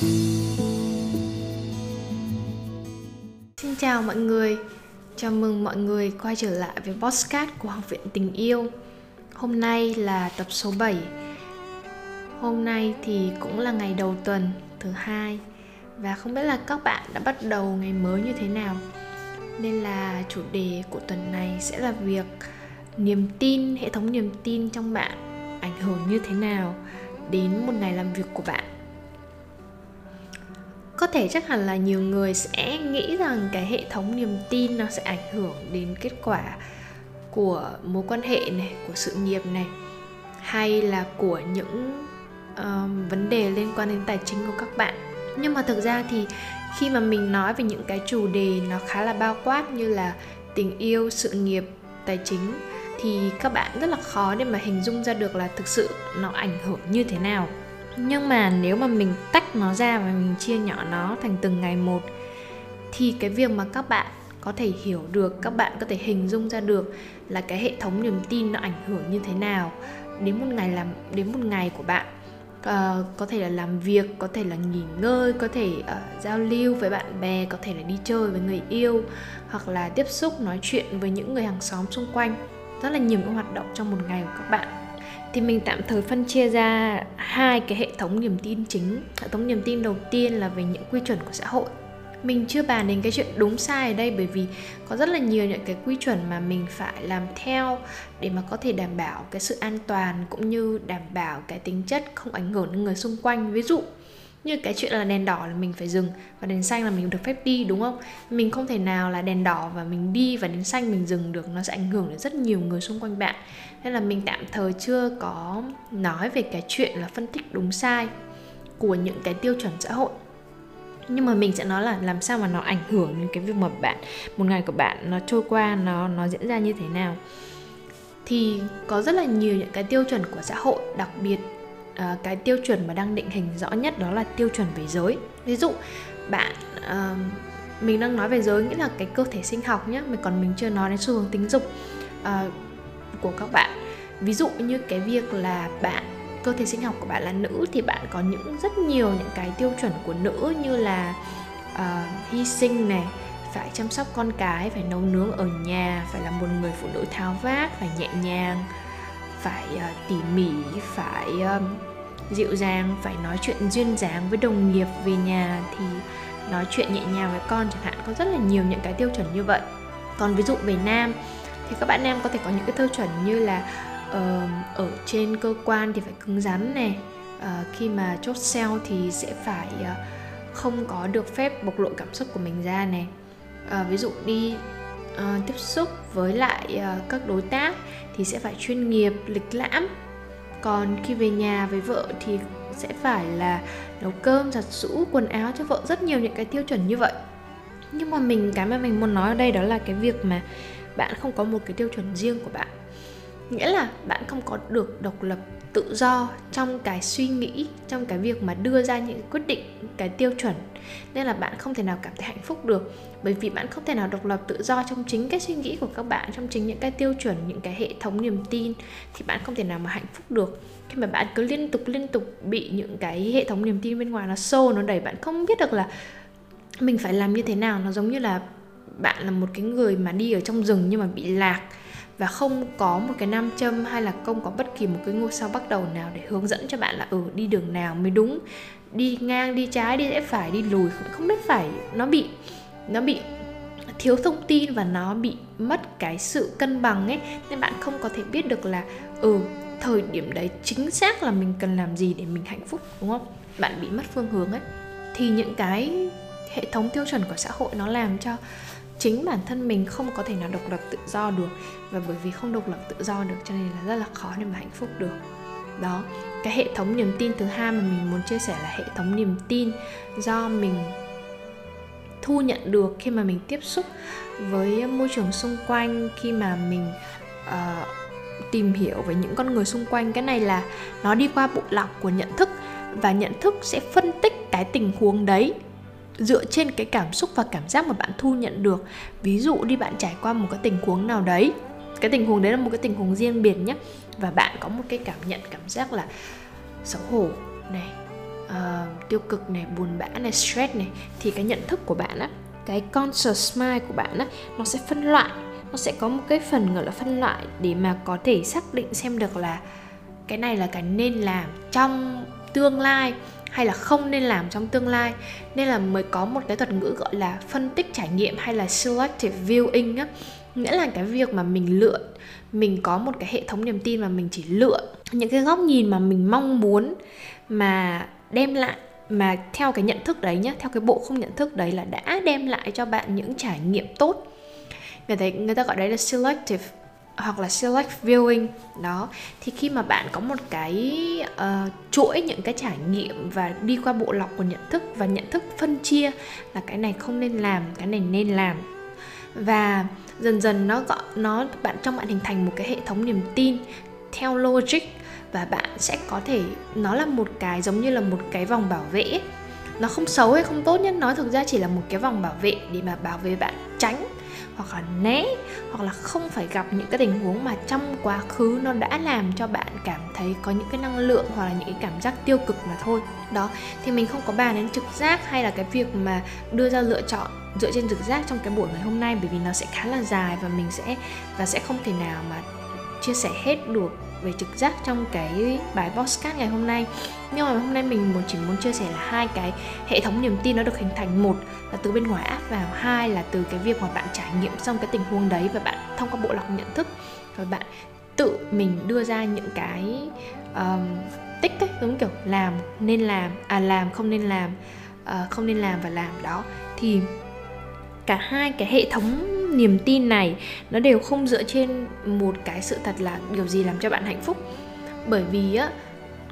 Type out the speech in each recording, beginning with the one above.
Xin chào mọi người, chào mừng mọi người quay trở lại với podcast của Học viện Tình Yêu. Hôm nay là tập số 7 Hôm nay thì cũng là ngày đầu tuần thứ hai. Và không biết là các bạn đã bắt đầu ngày mới như thế nào. Nên là chủ đề của tuần này sẽ là việc niềm tin, hệ thống niềm tin trong bạn ảnh hưởng như thế nào đến một ngày làm việc của bạn có thể chắc hẳn là nhiều người sẽ nghĩ rằng cái hệ thống niềm tin nó sẽ ảnh hưởng đến kết quả của mối quan hệ này của sự nghiệp này hay là của những uh, vấn đề liên quan đến tài chính của các bạn. Nhưng mà thực ra thì khi mà mình nói về những cái chủ đề nó khá là bao quát như là tình yêu sự nghiệp tài chính thì các bạn rất là khó để mà hình dung ra được là thực sự nó ảnh hưởng như thế nào nhưng mà nếu mà mình tách nó ra và mình chia nhỏ nó thành từng ngày một thì cái việc mà các bạn có thể hiểu được các bạn có thể hình dung ra được là cái hệ thống niềm tin nó ảnh hưởng như thế nào đến một ngày làm đến một ngày của bạn. Uh, có thể là làm việc có thể là nghỉ ngơi có thể uh, giao lưu với bạn bè có thể là đi chơi với người yêu hoặc là tiếp xúc nói chuyện với những người hàng xóm xung quanh. Rất là nhiều những hoạt động trong một ngày của các bạn thì mình tạm thời phân chia ra hai cái hệ thống niềm tin chính. Hệ thống niềm tin đầu tiên là về những quy chuẩn của xã hội. Mình chưa bàn đến cái chuyện đúng sai ở đây bởi vì có rất là nhiều những cái quy chuẩn mà mình phải làm theo để mà có thể đảm bảo cái sự an toàn cũng như đảm bảo cái tính chất không ảnh hưởng đến người xung quanh. Ví dụ như cái chuyện là đèn đỏ là mình phải dừng và đèn xanh là mình được phép đi, đúng không? Mình không thể nào là đèn đỏ và mình đi và đèn xanh mình dừng được, nó sẽ ảnh hưởng đến rất nhiều người xung quanh bạn. Nên là mình tạm thời chưa có nói về cái chuyện là phân tích đúng sai của những cái tiêu chuẩn xã hội. Nhưng mà mình sẽ nói là làm sao mà nó ảnh hưởng đến cái việc mà bạn, một ngày của bạn nó trôi qua, nó nó diễn ra như thế nào. Thì có rất là nhiều những cái tiêu chuẩn của xã hội, đặc biệt uh, cái tiêu chuẩn mà đang định hình rõ nhất đó là tiêu chuẩn về giới. Ví dụ bạn uh, mình đang nói về giới nghĩa là cái cơ thể sinh học nhé mình còn mình chưa nói đến xu hướng tính dục uh, của các bạn. Ví dụ như cái việc là bạn cơ thể sinh học của bạn là nữ thì bạn có những rất nhiều những cái tiêu chuẩn của nữ như là uh, hy sinh này phải chăm sóc con cái phải nấu nướng ở nhà phải là một người phụ nữ tháo vát phải nhẹ nhàng phải uh, tỉ mỉ phải um, dịu dàng phải nói chuyện duyên dáng với đồng nghiệp về nhà thì nói chuyện nhẹ nhàng với con chẳng hạn có rất là nhiều những cái tiêu chuẩn như vậy. Còn ví dụ về nam thì các bạn nam có thể có những cái tiêu chuẩn như là uh, ở trên cơ quan thì phải cứng rắn này uh, khi mà chốt sale thì sẽ phải uh, không có được phép bộc lộ cảm xúc của mình ra này. Uh, ví dụ đi uh, tiếp xúc với lại uh, các đối tác thì sẽ phải chuyên nghiệp lịch lãm. Còn khi về nhà với vợ thì sẽ phải là nấu cơm giặt giũ quần áo cho vợ. Rất nhiều những cái tiêu chuẩn như vậy. Nhưng mà mình cái mà mình muốn nói ở đây đó là cái việc mà bạn không có một cái tiêu chuẩn riêng của bạn. Nghĩa là bạn không có được độc lập tự do trong cái suy nghĩ, trong cái việc mà đưa ra những quyết định, cái tiêu chuẩn. Nên là bạn không thể nào cảm thấy hạnh phúc được. Bởi vì bạn không thể nào độc lập tự do trong chính cái suy nghĩ của các bạn, trong chính những cái tiêu chuẩn, những cái hệ thống niềm tin thì bạn không thể nào mà hạnh phúc được. Khi mà bạn cứ liên tục liên tục bị những cái hệ thống niềm tin bên ngoài nó xô, nó đẩy, bạn không biết được là mình phải làm như thế nào. Nó giống như là bạn là một cái người mà đi ở trong rừng nhưng mà bị lạc và không có một cái nam châm hay là không có bất kỳ một cái ngôi sao bắt đầu nào để hướng dẫn cho bạn là ừ đi đường nào mới đúng. Đi ngang, đi trái, đi rẽ phải, đi lùi không biết phải, nó bị nó bị thiếu thông tin và nó bị mất cái sự cân bằng ấy. Nên bạn không có thể biết được là ừ thời điểm đấy chính xác là mình cần làm gì để mình hạnh phúc, đúng không? Bạn bị mất phương hướng ấy. Thì những cái hệ thống tiêu chuẩn của xã hội nó làm cho chính bản thân mình không có thể nào độc lập tự do được. Và bởi vì không độc lập tự do được cho nên là rất là khó để mà hạnh phúc được. Đó cái hệ thống niềm tin thứ hai mà mình muốn chia sẻ là hệ thống niềm tin do mình thu nhận được khi mà mình tiếp xúc với môi trường xung quanh khi mà mình uh, tìm hiểu về những con người xung quanh. Cái này là nó đi qua bộ lọc của nhận thức và nhận thức sẽ phân tích cái tình huống đấy dựa trên cái cảm xúc và cảm giác mà bạn thu nhận được. Ví dụ đi bạn trải qua một cái tình huống nào đấy cái tình huống đấy là một cái tình huống riêng biệt nhé và bạn có một cái cảm nhận cảm giác là xấu hổ này uh, tiêu cực này buồn bã này stress này thì cái nhận thức của bạn á cái conscious mind của bạn á nó sẽ phân loại nó sẽ có một cái phần gọi là phân loại để mà có thể xác định xem được là cái này là cái nên làm trong tương lai hay là không nên làm trong tương lai. Nên là mới có một cái thuật ngữ gọi là phân tích trải nghiệm hay là selective viewing á. Nghĩa là cái việc mà mình lựa, mình có một cái hệ thống niềm tin mà mình chỉ lựa những cái góc nhìn mà mình mong muốn mà đem lại, mà theo cái nhận thức đấy nhá, theo cái bộ không nhận thức đấy là đã đem lại cho bạn những trải nghiệm tốt. Người ta người ta gọi đấy là selective hoặc là select viewing. Đó thì khi mà bạn có một cái uh, chuỗi những cái trải nghiệm và đi qua bộ lọc của nhận thức và nhận thức phân chia là cái này không nên làm cái này nên làm. Và dần dần nó gọi nó bạn trong bạn hình thành một cái hệ thống niềm tin theo logic và bạn sẽ có thể nó là một cái giống như là một cái vòng bảo vệ nó không xấu hay không tốt nhất nó thực ra chỉ là một cái vòng bảo vệ để mà bảo vệ bạn tránh, hoặc là né, hoặc là không phải gặp những cái tình huống mà trong quá khứ nó đã làm cho bạn cảm thấy có những cái năng lượng hoặc là những cái cảm giác tiêu cực mà thôi. Đó, thì mình không có bàn đến trực giác hay là cái việc mà đưa ra lựa chọn dựa trên trực giác trong cái buổi ngày hôm nay, bởi vì nó sẽ khá là dài và mình sẽ, và sẽ không thể nào mà chia sẻ hết được về trực giác trong cái bài podcast ngày hôm nay. Nhưng mà hôm nay mình muốn chỉ muốn chia sẻ là hai cái hệ thống niềm tin nó được hình thành. Một là từ bên ngoài áp vào hai là từ cái việc mà bạn trải nghiệm xong cái tình huống đấy và bạn thông qua bộ lọc nhận thức. Và bạn tự mình đưa ra những cái um, tích ấy, giống kiểu làm nên làm à làm không nên làm uh, không nên làm và làm đó. Thì cả hai cái hệ thống niềm tin này, nó đều không dựa trên một cái sự thật là điều gì làm cho bạn hạnh phúc. Bởi vì á,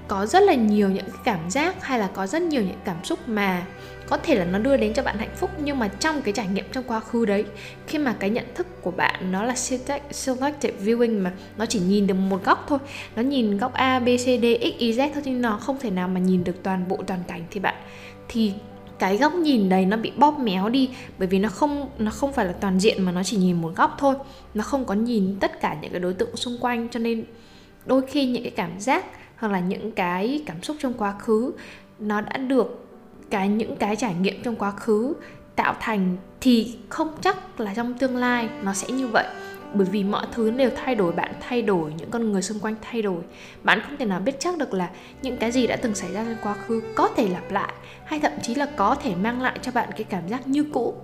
có rất là nhiều những cái cảm giác hay là có rất nhiều những cảm xúc mà có thể là nó đưa đến cho bạn hạnh phúc, nhưng mà trong cái trải nghiệm trong quá khứ đấy, khi mà cái nhận thức của bạn nó là selective viewing mà nó chỉ nhìn được một góc thôi, nó nhìn góc A, B, C, D, X, Y, Z thôi, nhưng nó không thể nào mà nhìn được toàn bộ toàn cảnh thì bạn, thì cái góc nhìn đấy nó bị bóp méo đi, bởi vì nó không nó không phải là toàn diện mà nó chỉ nhìn một góc thôi. Nó không có nhìn tất cả những cái đối tượng xung quanh, cho nên đôi khi những cái cảm giác hoặc là những cái cảm xúc trong quá khứ nó đã được cái, những cái trải nghiệm trong quá khứ tạo thành thì không chắc là trong tương lai nó sẽ như vậy bởi vì mọi thứ đều thay đổi, bạn thay đổi, những con người xung quanh thay đổi. Bạn không thể nào biết chắc được là những cái gì đã từng xảy ra trong quá khứ có thể lặp lại, hay thậm chí là có thể mang lại cho bạn cái cảm giác như cũ.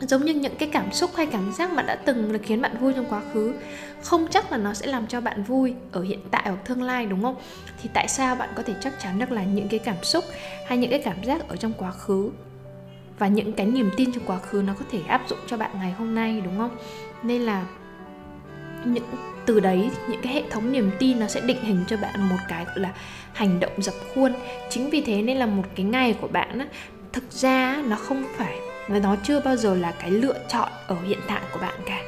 Giống như những cái cảm xúc hay cảm giác mà đã từng là khiến bạn vui trong quá khứ, không chắc là nó sẽ làm cho bạn vui ở hiện tại hoặc tương lai, đúng không? Thì tại sao bạn có thể chắc chắn được là những cái cảm xúc hay những cái cảm giác ở trong quá khứ và những cái niềm tin trong quá khứ nó có thể áp dụng cho bạn ngày hôm nay, đúng không? Nên là những từ đấy những cái hệ thống niềm tin nó sẽ định hình cho bạn một cái gọi là hành động dập khuôn. Chính vì thế nên là một cái ngày của bạn á, thực ra nó không phải và nó chưa bao giờ là cái lựa chọn ở hiện tại của bạn cả.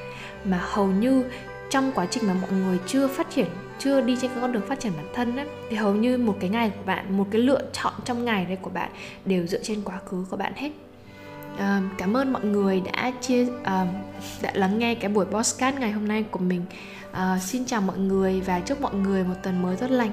Mà hầu như trong quá trình mà mọi người chưa phát triển chưa đi trên con đường phát triển bản thân ấy, thì hầu như một cái ngày của bạn một cái lựa chọn trong ngày đây của bạn đều dựa trên quá khứ của bạn hết uh, cảm ơn mọi người đã chia uh, đã lắng nghe cái buổi podcast ngày hôm nay của mình. Uh, xin chào mọi người và chúc mọi người một tuần mới tốt lành.